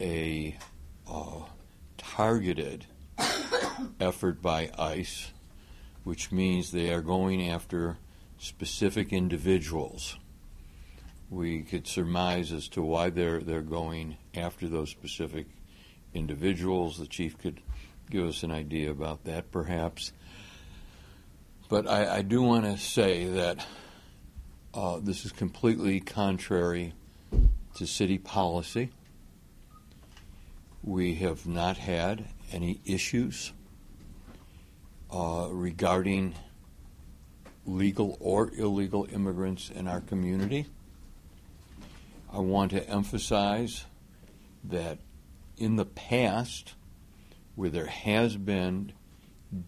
a uh, targeted effort by ICE, which means they are going after specific individuals. We could surmise as to why they're they're going after those specific individuals. The chief could give us an idea about that, perhaps. But I, I do want to say that uh, this is completely contrary to city policy. We have not had any issues uh, regarding legal or illegal immigrants in our community. I want to emphasize that in the past, where there has been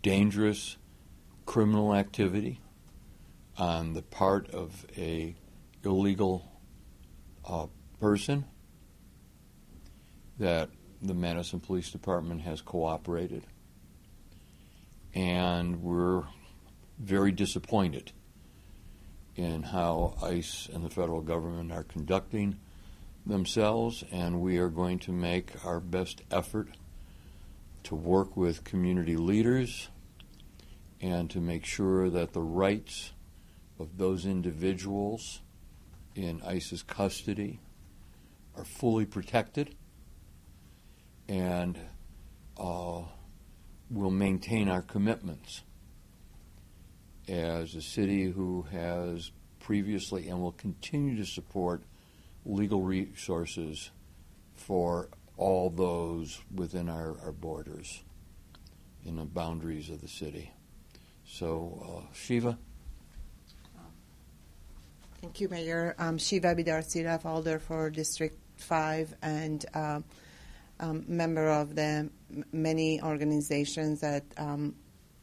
dangerous criminal activity on the part of a illegal uh, person, that the Madison Police Department has cooperated. And we're very disappointed in how ICE and the federal government are conducting themselves, and we are going to make our best effort to work with community leaders and to make sure that the rights of those individuals in ICE's custody are fully protected and uh, will maintain our commitments as a city who has previously and will continue to support legal resources for all those within our, our borders in the boundaries of the city. So, uh, Shiva? Thank you, Mayor. Um, Shiva Bidar-Sielaff, Alder for District 5 and uh, um, member of the many organizations that um,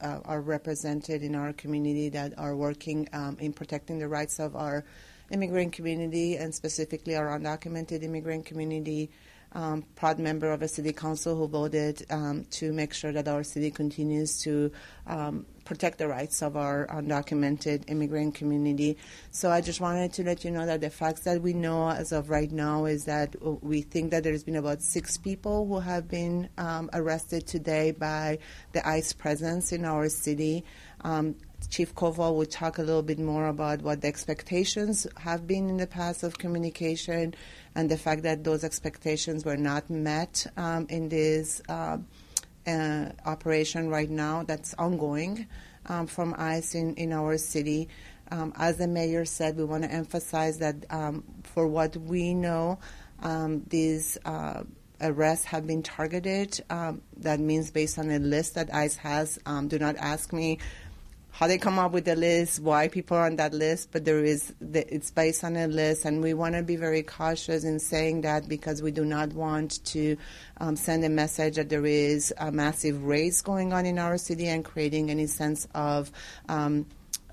uh, are represented in our community that are working um, in protecting the rights of our immigrant community and specifically our undocumented immigrant community. Um, proud member of a city council who voted um, to make sure that our city continues to um, protect the rights of our undocumented immigrant community. So I just wanted to let you know that the facts that we know as of right now is that we think that there's been about six people who have been um, arrested today by the ICE presence in our city. Um, Chief Koval will talk a little bit more about what the expectations have been in the past of communication and the fact that those expectations were not met um, in this uh, uh, operation right now that's ongoing um, from ICE in, in our city. Um, as the mayor said, we want to emphasize that um, for what we know, um, these uh, arrests have been targeted. Um, that means based on a list that ICE has. do not ask me how they come up with the list, why people are on that list, but there is the, it's based on a list, and we want to be very cautious in saying that because we do not want to um, send a message that there is a massive race going on in our city and creating any sense of. Um,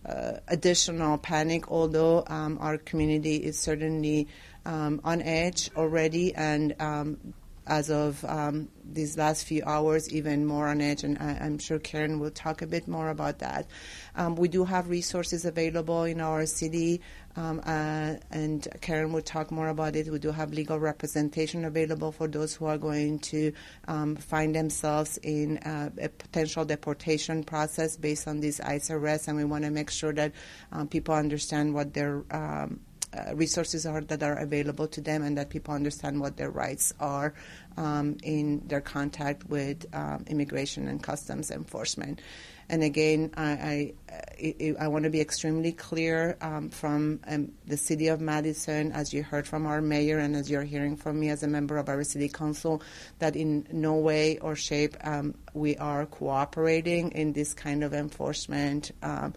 uh, additional panic, although um, our community is certainly um, on edge already, and um, as of um, these last few hours, even more on edge, and I, am sure Karen will talk a bit more about that. Um, we do have resources available in our city, um, uh, and Karen will talk more about it. We do have legal representation available for those who are going to um, find themselves in uh, a potential deportation process based on these ICE arrests, and we want to make sure that um, people understand what their um, uh, resources are that are available to them and that people understand what their rights are um, in their contact with um, immigration and customs enforcement. And again, I, I, I want to be extremely clear um, from um, the city of Madison, as you heard from our mayor and as you're hearing from me as a member of our city council, that in no way or shape um, we are cooperating in this kind of enforcement um,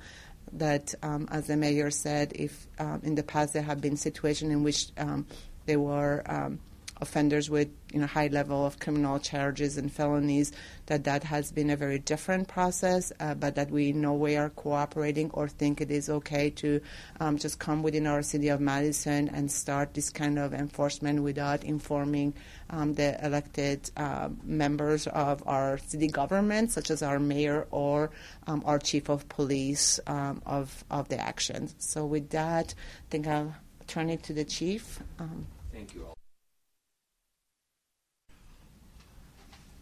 that, um, as the mayor said, if um, in the past there have been situations in which um, there were um, offenders with you know high level of criminal charges and felonies that that has been a very different process uh, but that we in no way are cooperating or think it is okay to um, just come within our city of Madison and start this kind of enforcement without informing um, the elected uh, members of our city government such as our mayor or um, our chief of police um, of, of the action so with that I think I'll turn it to the chief Thank you all.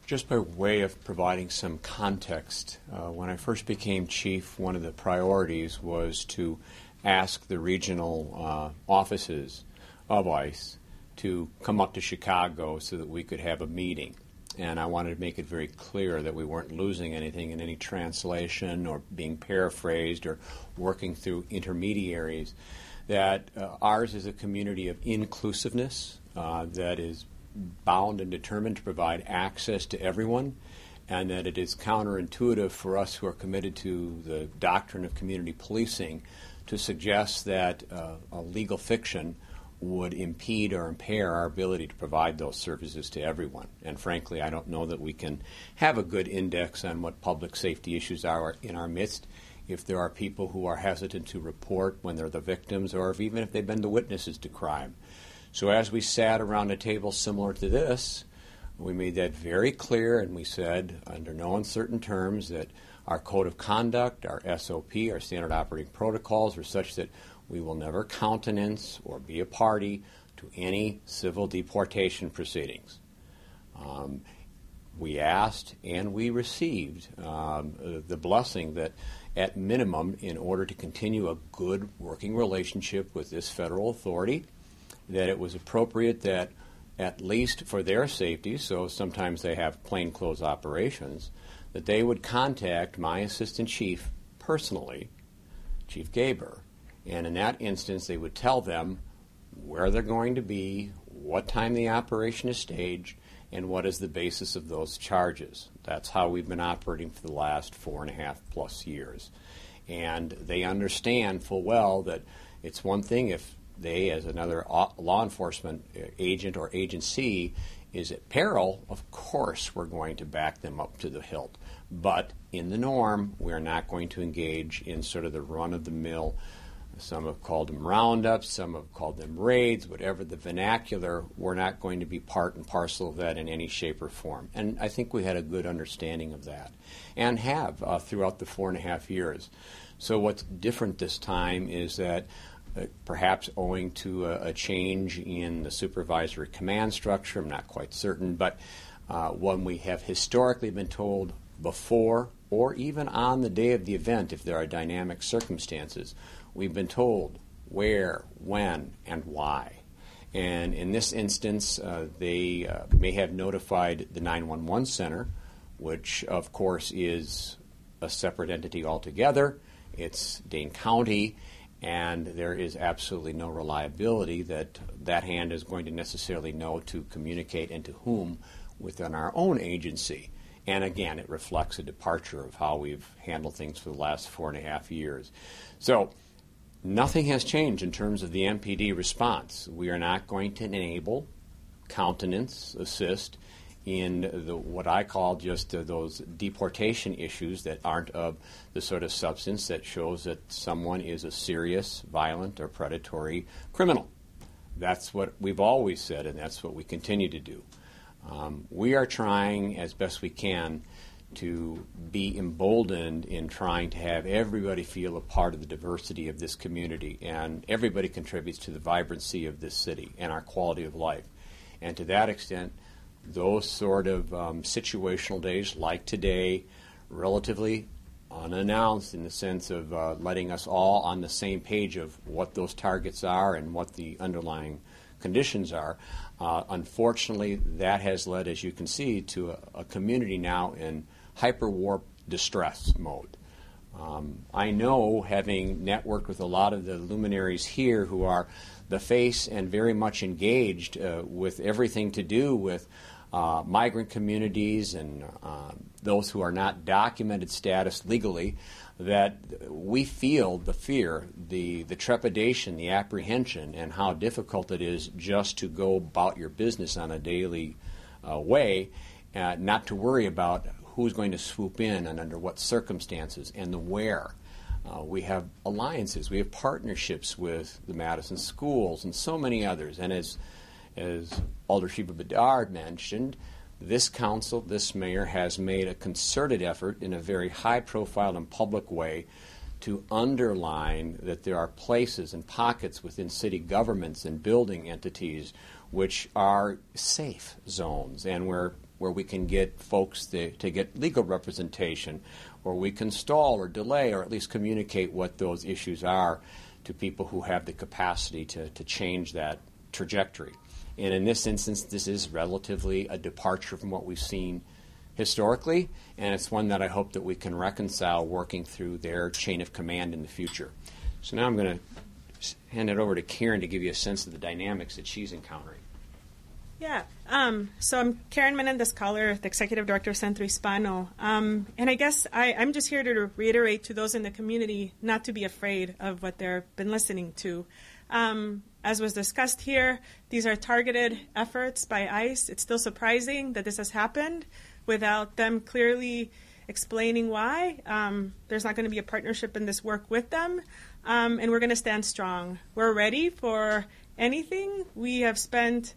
Just by way of providing some context, uh, when I first became chief, one of the priorities was to ask the regional uh, offices of ICE to come up to Chicago so that we could have a meeting. And I wanted to make it very clear that we weren't losing anything in any translation or being paraphrased or working through intermediaries. That uh, ours is a community of inclusiveness uh, that is bound and determined to provide access to everyone, and that it is counterintuitive for us who are committed to the doctrine of community policing to suggest that uh, a legal fiction would impede or impair our ability to provide those services to everyone. And frankly, I don't know that we can have a good index on what public safety issues are in our midst if there are people who are hesitant to report when they're the victims or if even if they've been the witnesses to crime. So as we sat around a table similar to this, we made that very clear and we said, under no uncertain terms, that our code of conduct, our SOP, our standard operating protocols are such that we will never countenance or be a party to any civil deportation proceedings. Um, we asked and we received um, the blessing that, at minimum, in order to continue a good working relationship with this federal authority, that it was appropriate that, at least for their safety, so sometimes they have plainclothes operations, that they would contact my assistant chief personally, Chief Gaber, and in that instance, they would tell them where they're going to be, what time the operation is staged, and what is the basis of those charges. That's how we've been operating for the last four and a half plus years. And they understand full well that it's one thing if they, as another law enforcement agent or agency, is at peril, of course we're going to back them up to the hilt. But in the norm, we're not going to engage in sort of the run of the mill some have called them roundups, some have called them raids, whatever the vernacular, we're not going to be part and parcel of that in any shape or form. And I think we had a good understanding of that and have uh, throughout the four and a half years. So, what's different this time is that uh, perhaps owing to a, a, change in the supervisory command structure, I'm not quite certain, but uh, when we have historically been told before or even on the day of the event, if there are dynamic circumstances, We've been told where, when, and why. And in this instance, uh, they uh, may have notified the 911 center, which of course is a separate entity altogether. It's Dane County, and there is absolutely no reliability that that hand is going to necessarily know to communicate and to whom within our own agency. And again, it reflects a departure of how we've handled things for the last four and a half years. So, Nothing has changed in terms of the MPD response. We are not going to enable, countenance, assist in the, what I call just uh, those deportation issues that aren't of the sort of substance that shows that someone is a serious, violent, or predatory criminal. That's what we've always said, and that's what we continue to do. Um, we are trying as best we can to be emboldened in trying to have everybody feel a part of the diversity of this community, and everybody contributes to the vibrancy of this city and our quality of life. And to that extent, those sort of um, situational days like today, relatively unannounced in the sense of uh, letting us all on the same page of what those targets are and what the underlying conditions are. Uh, unfortunately, that has led, as you can see, to a, a community now in hyperwarp distress mode. Um, I know, having networked with a lot of the luminaries here who are the face and very much engaged uh, with everything to do with uh, migrant communities and uh, those who are not documented status legally, that we feel the fear, the, the trepidation, the apprehension, and how difficult it is just to go about your business on a daily uh, way, uh, not to worry about who's going to swoop in and under what circumstances and the where. Uh, we have alliances, we have partnerships with the Madison schools and so many others. And as, as Alder Shiva Bidar mentioned, this council, this mayor, has made a concerted effort in a very high profile and public way to underline that there are places and pockets within city governments and building entities which are safe zones and where where we can get folks to, to get legal representation, or we can stall or delay or at least communicate what those issues are to people who have the capacity to, to change that trajectory. And in this instance, this is relatively a departure from what we've seen historically, and it's one that I hope that we can reconcile working through their chain of command in the future. So now I'm going to hand it over to Karen to give you a sense of the dynamics that she's encountering. Yeah. Um, so I'm Karen Menendez Coller, the Executive Director of Centro Hispano. Um, and I guess I, am just here to reiterate to those in the community not to be afraid of what they've been listening to. Um, as was discussed here, these are targeted efforts by ICE. It's still surprising that this has happened without them clearly explaining why. Um, there's not going to be a partnership in this work with them. Um, and we're going to stand strong. We're ready for anything. We have spent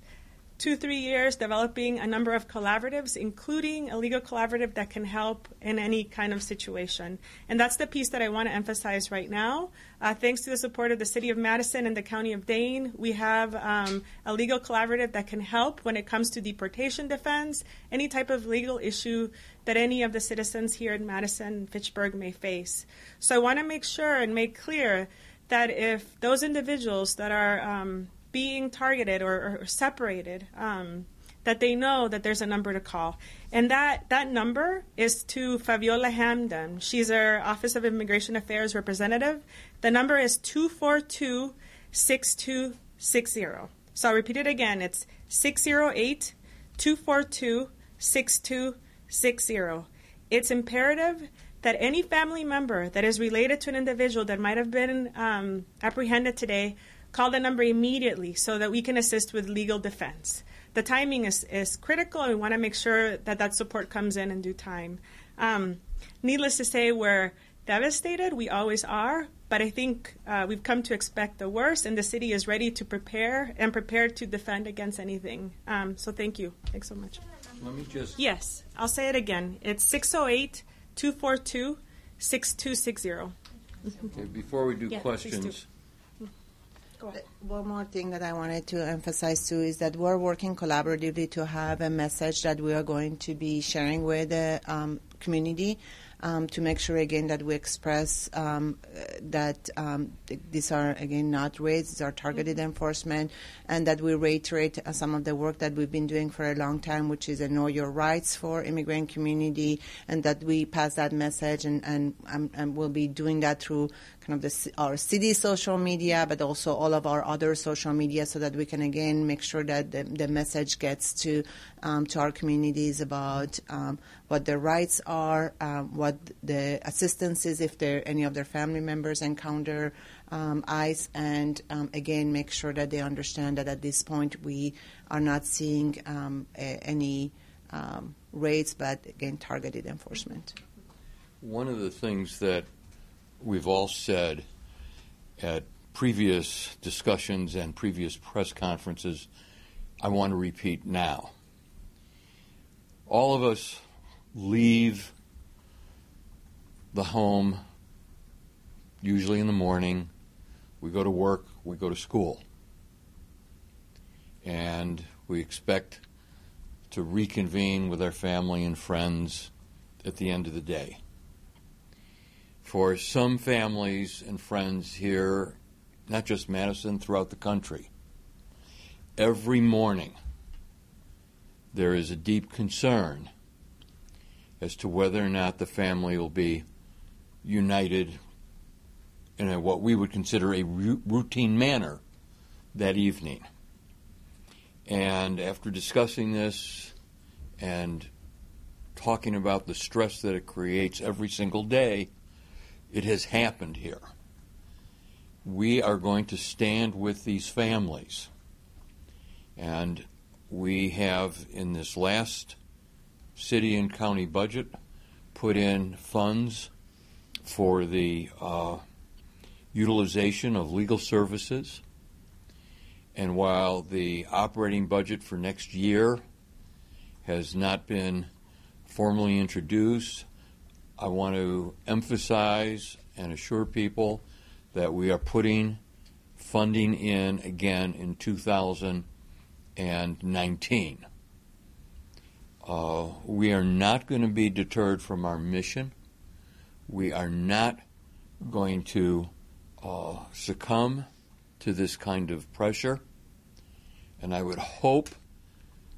two, three years developing a number of collaboratives, including a legal collaborative that can help in any kind of situation. And that's the piece that I want to emphasize right now. Uh, thanks to the support of the City of Madison and the County of Dane, we have um, a legal collaborative that can help when it comes to deportation defense, any type of legal issue that any of the citizens here in Madison and Fitchburg may face. So I want to make sure and make clear that if those individuals that are um, being targeted or, or separated, um, that they know that there's a number to call. And that, that number is to Fabiola Hamdan. She's our Office of Immigration Affairs representative. The number is 242 6260. So I'll repeat it again. It's 608 242 6260. It's imperative that any family member that is related to an individual that might have been um, apprehended today Call the number immediately so that we can assist with legal defense. The timing is, is critical, and we want to make sure that that support comes in in due time. Um, needless to say, we're devastated. We always are, but I think uh, we've come to expect the worst, and the city is ready to prepare and prepared to defend against anything. Um, so thank you. Thanks so much. Let me just. Yes, I'll say it again. It's 608 242 6260. Okay, before we do Yeah, questions, Go ahead. One more thing that I wanted to emphasize too is that we're working collaboratively to have a message that we are going to be sharing with the um, community um, to make sure again that we express um, uh, that um, th- these are again not raids, these are targeted enforcement, and that we reiterate uh, some of the work that we've been doing for a long time, which is a know your rights for immigrant community, and that we pass that message, and and, um, and we'll be doing that through kind of our city social media, but also all of our other social media, so that we can again make sure that the, the message gets to um, to our communities about um, what their rights are, um, what the assistance is if there any of their family members encounter um, ICE, and um, again make sure that they understand that at this point we are not seeing um, a, any raids, but again targeted enforcement. one of the things that we've all said at previous discussions and previous press conferences, I want to repeat now. All of us leave the home usually in the morning. We go to work, we go to school. And we expect to reconvene with our family and friends at the end of the day. For some families and friends here, not just Madison, throughout the country, every morning there is a deep concern as to whether or not the family will be united in a, what we would consider a routine manner that evening. And after discussing this and talking about the stress that it creates every single day, it has happened here. We are going to stand with these families. And we have, in this last city and county budget, put in funds for the uh, utilization of legal services. And while the operating budget for next year has not been formally introduced, I want to emphasize and assure people that we are putting funding in again in 2019. Uh, we are not going to be deterred from our mission. We are not going to uh, succumb to this kind of pressure. And I would hope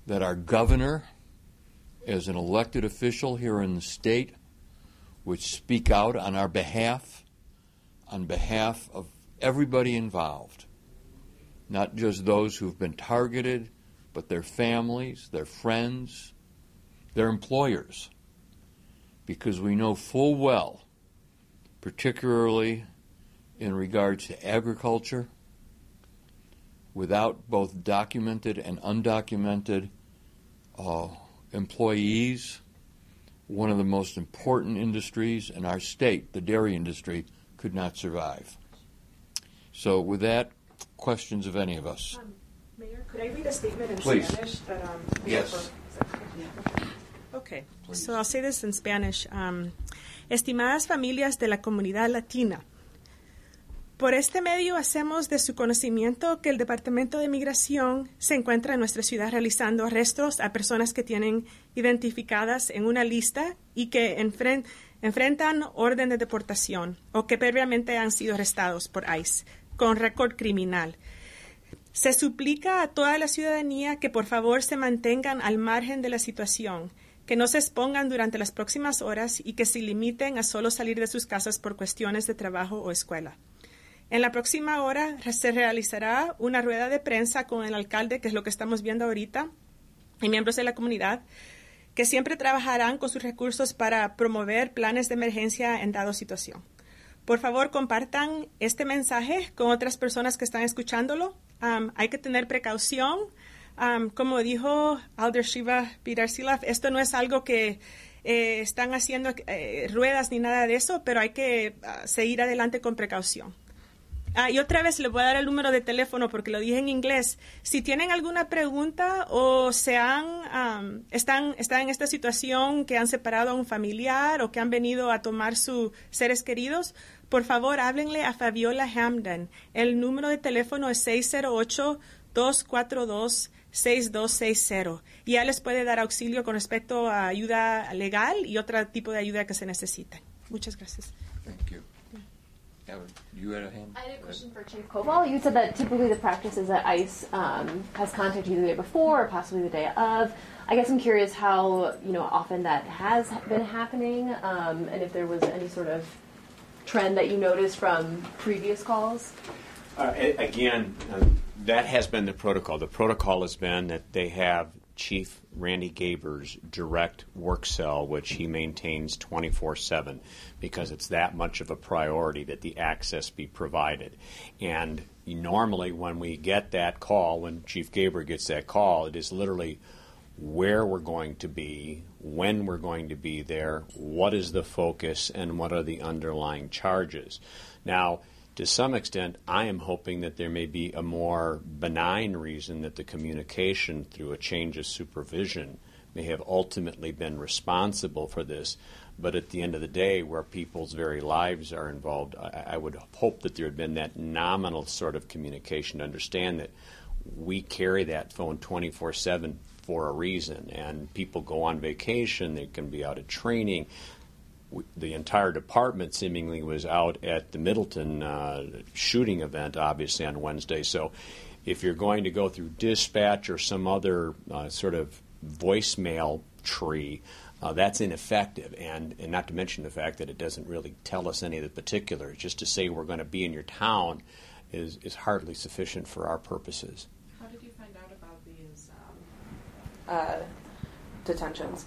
that our governor, as an elected official here in the state, would speak out on our behalf, on behalf of everybody involved, not just those who've been targeted, but their families, their friends, their employers. Because we know full well, particularly in regards to agriculture, without both documented and undocumented uh, employees, one of the most important industries in our state, the dairy industry, could not survive. So, with that, questions of any of us? Um, Mayor, could I read a statement in Please. Spanish? That, um, Yes. Okay, so I'll say this in Spanish. Um, Estimadas familias de la comunidad latina, por este medio hacemos de su conocimiento que el Departamento de Migración se encuentra en nuestra ciudad realizando arrestos a personas que tienen identificadas en una lista y que enfren- enfrentan orden de deportación o que previamente han sido arrestados por ICE con récord criminal. Se suplica a toda la ciudadanía que por favor se mantengan al margen de la situación, que no se expongan durante las próximas horas y que se limiten a solo salir de sus casas por cuestiones de trabajo o escuela. En la próxima hora se realizará una rueda de prensa con el alcalde, que es lo que estamos viendo ahorita, y miembros de la comunidad, que siempre trabajarán con sus recursos para promover planes de emergencia en dado situación. Por favor, compartan este mensaje con otras personas que están escuchándolo. Um, hay que tener precaución. Um, como dijo Alder Shiva Pidarsilaf, esto no es algo que eh, están haciendo eh, ruedas ni nada de eso, pero hay que ah, seguir adelante con precaución. Ah, y otra vez le voy a dar el número de teléfono porque lo dije en inglés. Si tienen alguna pregunta o se han, am, están, están en esta situación que han separado a un familiar o que han venido a tomar sus seres queridos, por favor háblenle a Fabiola Hamden. El número de teléfono es 608-242-6260 y ya les puede dar auxilio con respecto a ayuda legal y otro tipo de ayuda que se necesite. Muchas gracias. Thank. Evan, you had a hand? I had a question for Chief Koval. You said that typically the practice is that ICE um, has contacted you the day before or possibly the day of. I guess I'm curious how you know often that has been happening, um, and if there was any sort of trend that you noticed from previous calls. Uh, again, uh, that has been the protocol. The protocol has been that they have Chief Randy Gaber's direct work cell, which he maintains 24 7, because it's that much of a priority that the access be provided. And normally, when we get that call, when Chief Gaber gets that call, it is literally where we're going to be, when we're going to be there, what is the focus, and what are the underlying charges. Now, to some extent, I am hoping that there may be a more benign reason that the communication through a change of supervision may have ultimately been responsible for this. But at the end of the day, where people's very lives are involved, I, I would hope that there had been that nominal sort of communication to understand that we carry that phone 24 7 for a reason. And people go on vacation, they can be out of training. The entire department seemingly was out at the Middleton uh, shooting event, obviously, on Wednesday. So if you're going to go through dispatch or some other uh, sort of voicemail tree, uh, that's ineffective. And, and not to mention the fact that it doesn't really tell us any of the particulars. Just to say we're going to be in your town is, is hardly sufficient for our purposes. How did you find out about these um, uh, detentions?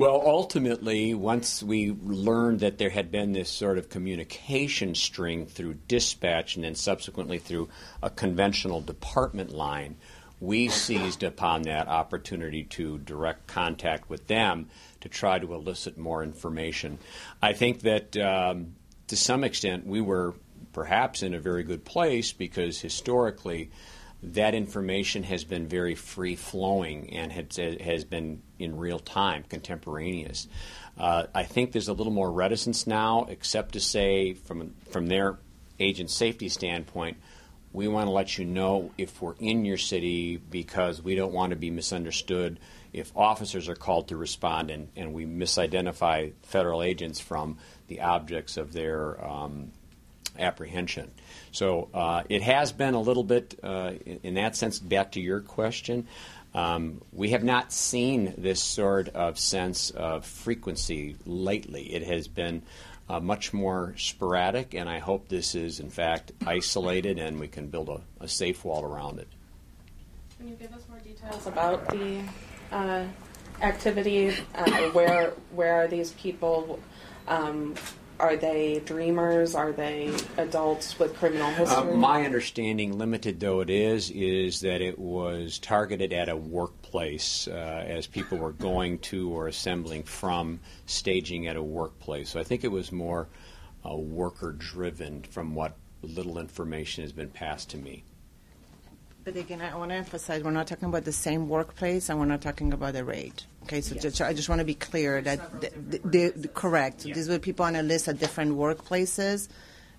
Well, ultimately, once we learned that there had been this sort of communication string through dispatch and then subsequently through a conventional department line, we seized upon that opportunity to direct contact with them to try to elicit more information. I think that um, to some extent we were perhaps in a very good place because historically that information has been very free flowing and has, has been in real time, contemporaneous. Uh, I think there's a little more reticence now, except to say, from, from their agent safety standpoint, we want to let you know if we're in your city because we don't want to be misunderstood if officers are called to respond and, and we misidentify federal agents from the objects of their um, apprehension. So uh, it has been a little bit, uh, in, in, that sense, back to your question. Um, we have not seen this sort of sense of frequency lately. It has been uh, much more sporadic, and I hope this is, in fact, isolated and we can build a, a safe wall around it. Can you give us more details about the uh, activity? Uh, where where are these people? Um, are they dreamers? Are they adults with criminal uh, history? Uh, my understanding, limited though it is, is that it was targeted at a workplace uh, as people were going to or assembling from staging at a workplace. So I think it was more uh, worker driven from what little information has been passed to me. But again, I want to emphasize we're not talking about the same workplace and we're not talking about a raid. Okay, so yes. just, I just want to be clear that the, the, the, correct. Yeah. These were people on a list at different workplaces.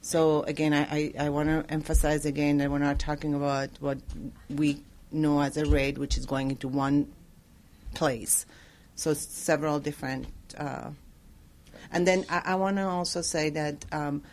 So again, I, I, I want to emphasize again that we're not talking about what we know as a raid, which is going into one place. So several different. Uh, and then I, I want to also say that. Um,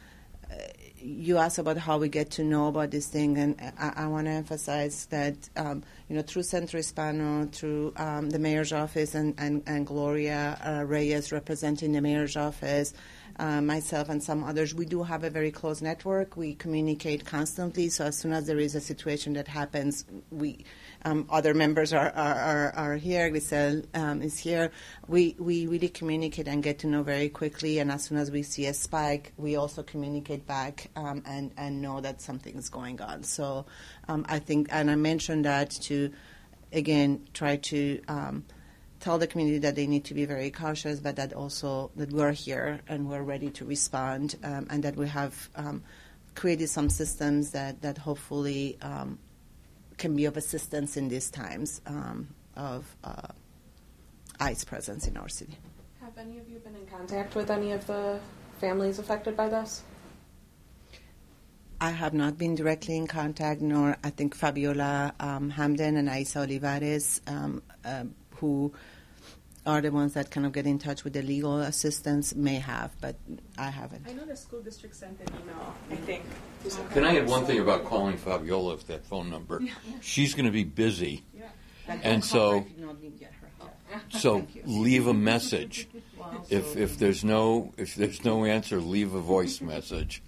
you asked about how we get to know about this thing, and I, I want to emphasize that um, you know through Centro Hispano, through um, the mayor's office, and and, and Gloria uh, Reyes representing the mayor's office, uh, myself and some others, we do have a very close network. We communicate constantly. So as soon as there is a situation that happens, we um, other members are, are, are, here. Grisel um, is here. We, we really communicate and get to know very quickly. And as soon as we see a spike, we also communicate back um, and, and know that something is going on. So um, I think, and I mentioned that to, again, try to um, tell the community that they need to be very cautious, but that also that we're here and we're ready to respond, um, and that we have um, created some systems that that hopefully um, can be of assistance in these times um, of uh, ICE presence in our city. Have any of you been in contact with any of the families affected by this? I have not been directly in contact, nor I think Fabiola um, Hamdan and Aisa Olivares, um, uh, who are the ones that kind of get in touch with the legal assistance, may have, but I haven't. I know the school district sent an email, I think. Can I add one thing about calling Fabiola with that phone number? Yeah. She's going to be busy. Yeah. And so, so leave a message. If if there's no if there's no answer, leave a voice message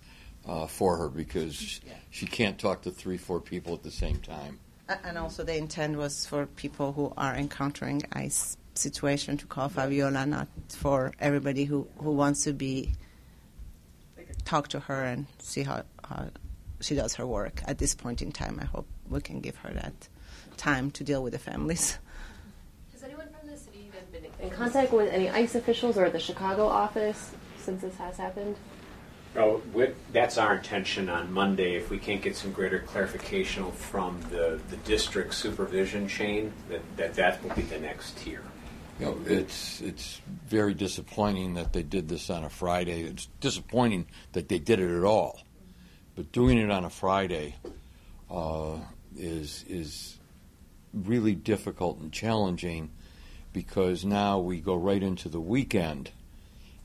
uh, for her because she can't talk to three four people at the same time. And also, the intent was for people who are encountering ICE situation to call Fabiola, not for everybody who, who wants to be talk to her and see how, how she does her work. At this point in time, I hope we can give her that time to deal with the families. Has anyone from the city been in contact with any ICE officials or the Chicago office since this has happened? Oh, that's our intention on Monday. If we can't get some greater clarification from the, the district supervision chain, that, that that will be the next tier. You know, it's it's very disappointing that they did this on a Friday. It's disappointing that they did it at all, but doing it on a Friday uh, is is really difficult and challenging because now we go right into the weekend,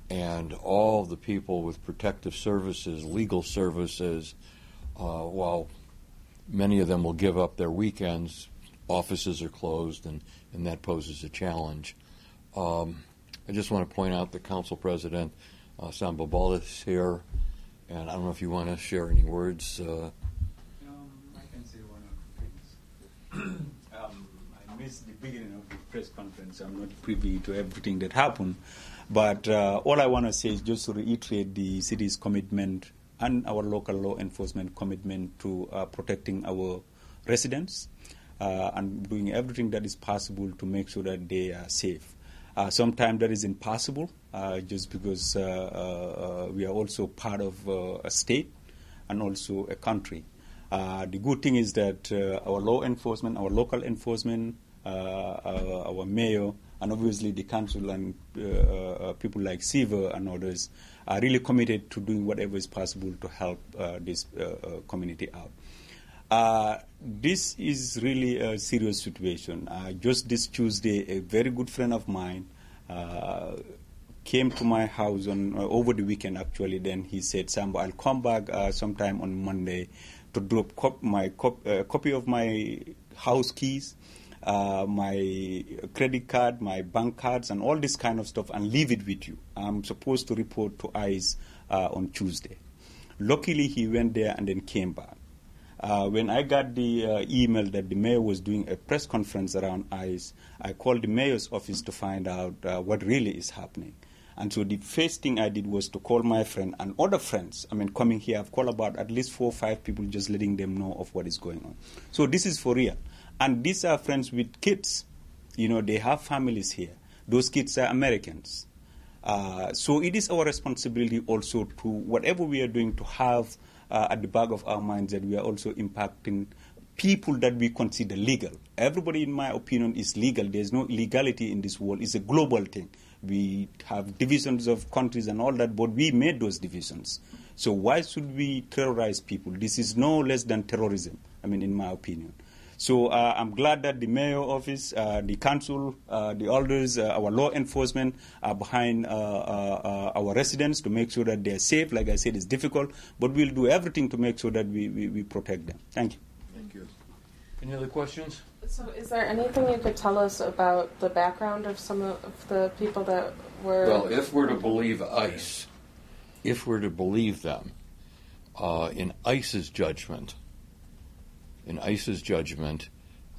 and all the people with protective services, legal services, uh, while many of them will give up their weekends, offices are closed, and, and that poses a challenge. Um, I just want to point out that Council President uh, Sam is here, and I don't know if you want to share any words. Uh, um, I can say one or two things. um, I missed the beginning of the press conference. I'm not privy to everything that happened. But uh, all I want to say is just to reiterate the city's commitment and our local law enforcement commitment to uh, protecting our residents uh, and doing everything that is possible to make sure that they are safe. Uh, sometimes that is impossible uh, just because uh, we are also part of a state and also a country. the good thing is that our law enforcement, our local enforcement, our mayor, and obviously the council and people like Shiva and others are really committed to doing whatever is possible to help this community out. Uh, this is really a serious situation. Uh, just this Tuesday, a very good friend of mine uh, came to my house on uh, over the weekend. Actually, then he said, "Samba, I'll come back uh, sometime on Monday to drop cop- my cop- uh, copy of my house keys." Uh, my credit card, my bank cards, and all this kind of stuff, and leave it with you. I'm supposed to report to ICE uh, on Tuesday. Luckily, he went there and then came back. Uh, when I got the uh, email that the mayor was doing a press conference around ICE, I called the mayor's office to find out uh, what really is happening. And so the first thing I did was to call my friend and other friends. I mean, coming here, I've called about at least four or five people just letting them know of what is going on. So this is for real. And these are friends with kids. You know, they have families here. Those kids are Americans. Uh, so it is our responsibility also to, whatever we are doing, to have uh, at the back of our minds that we are also impacting people that we consider legal. Everybody, in my opinion, is legal. There's no illegality in this world. It's a global thing. We have divisions of countries and all that, but we made those divisions. So why should we terrorize people? This is no less than terrorism, I mean, in my opinion. So uh, I'm glad that the mayor office, uh, the council, uh, the elders, uh, our law enforcement are behind uh, uh, our residents to make sure that they're safe. Like I said, it's difficult, but we'll do everything to make sure that we, we, we protect them. Thank you. Thank you. Any other questions? So, is there anything you could tell us about the background of some of the people that were? Well, if we're to believe ICE, if we're to believe them, uh, in ICE's judgment, in ICE's judgment,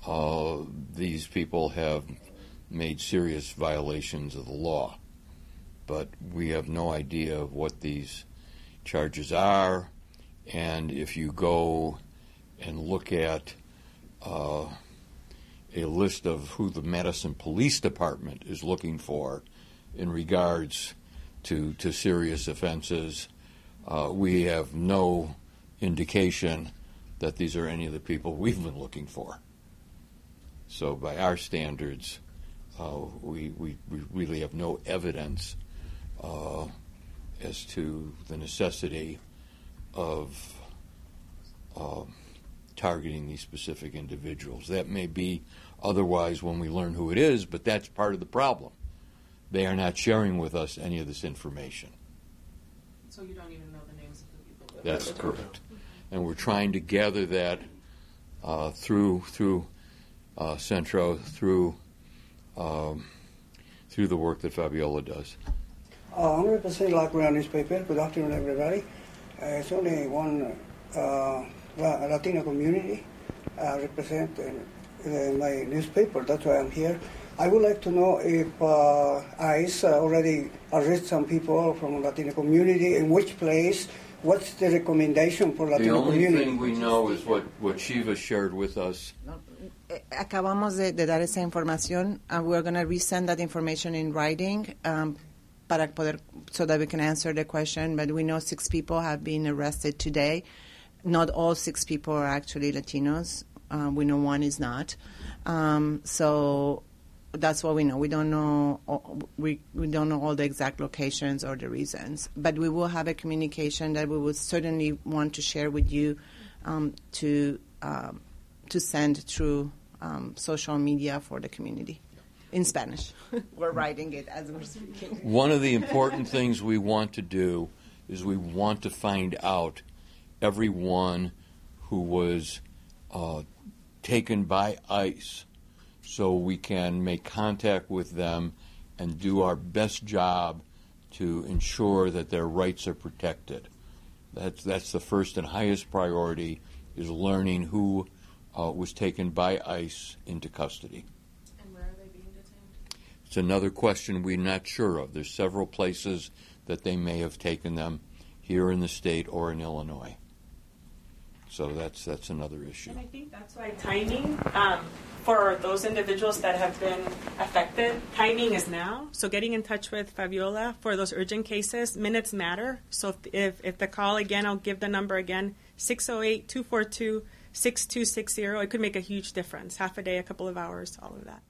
uh, these people have made serious violations of the law. But we have no idea of what these charges are. And if you go and look at uh, a list of who the Madison Police Department is looking for in regards to, to serious offenses, uh, we have no indication that these are any of the people we've been looking for. So, by our standards, uh, we, we, we really have no evidence uh, as to the necessity of uh, targeting these specific individuals. That may be otherwise when we learn who it is, but that's part of the problem. They are not sharing with us any of this information. So you don't even know the names of the people. That That's correct. And we're trying to gather that uh, through through uh, Centro, through um, through the work that Fabiola does. Uh, I'm representing La Coruña newspaper. Good afternoon, everybody. Uh, it's only one uh, Latino community I represent in, in my newspaper. That's why I'm here. I would like to know if uh, ICE uh, already arrested some people from the Latino community, in which place, what's the recommendation for The only community? thing we know is what, what Shiva shared with us. Eh, Acabamos de, de dar esa información, and we're going to resend that information in writing um, para poder, so that we can answer the question. But we know six people have been arrested today. Not all six people are actually Latinos. Uh, we know one is not. Um, so that's what we know. We don't know we, we don't know all the exact locations or the reasons, but we will have a communication that we would certainly want to share with you um, to um, to send through um, social media for the community in Spanish. we're writing it as we're speaking. One of the important things we want to do is we want to find out everyone who was uh, taken by ICE so we can make contact with them and do our best job to ensure that their rights are protected. That's, that's the first and highest priority is learning who uh, was taken by ICE into custody. And where are they being detained? It's another question we're not sure of. There's several places that they may have taken them here in the state or in Illinois. So that's that's another issue. And I think that's why timing um, for those individuals that have been affected, timing is now. So getting in touch with Fabiola for those urgent cases, minutes matter. So if, if, if the call again, I'll give the number again 608 242 6260. It could make a huge difference. Half a day, a couple of hours, all of that.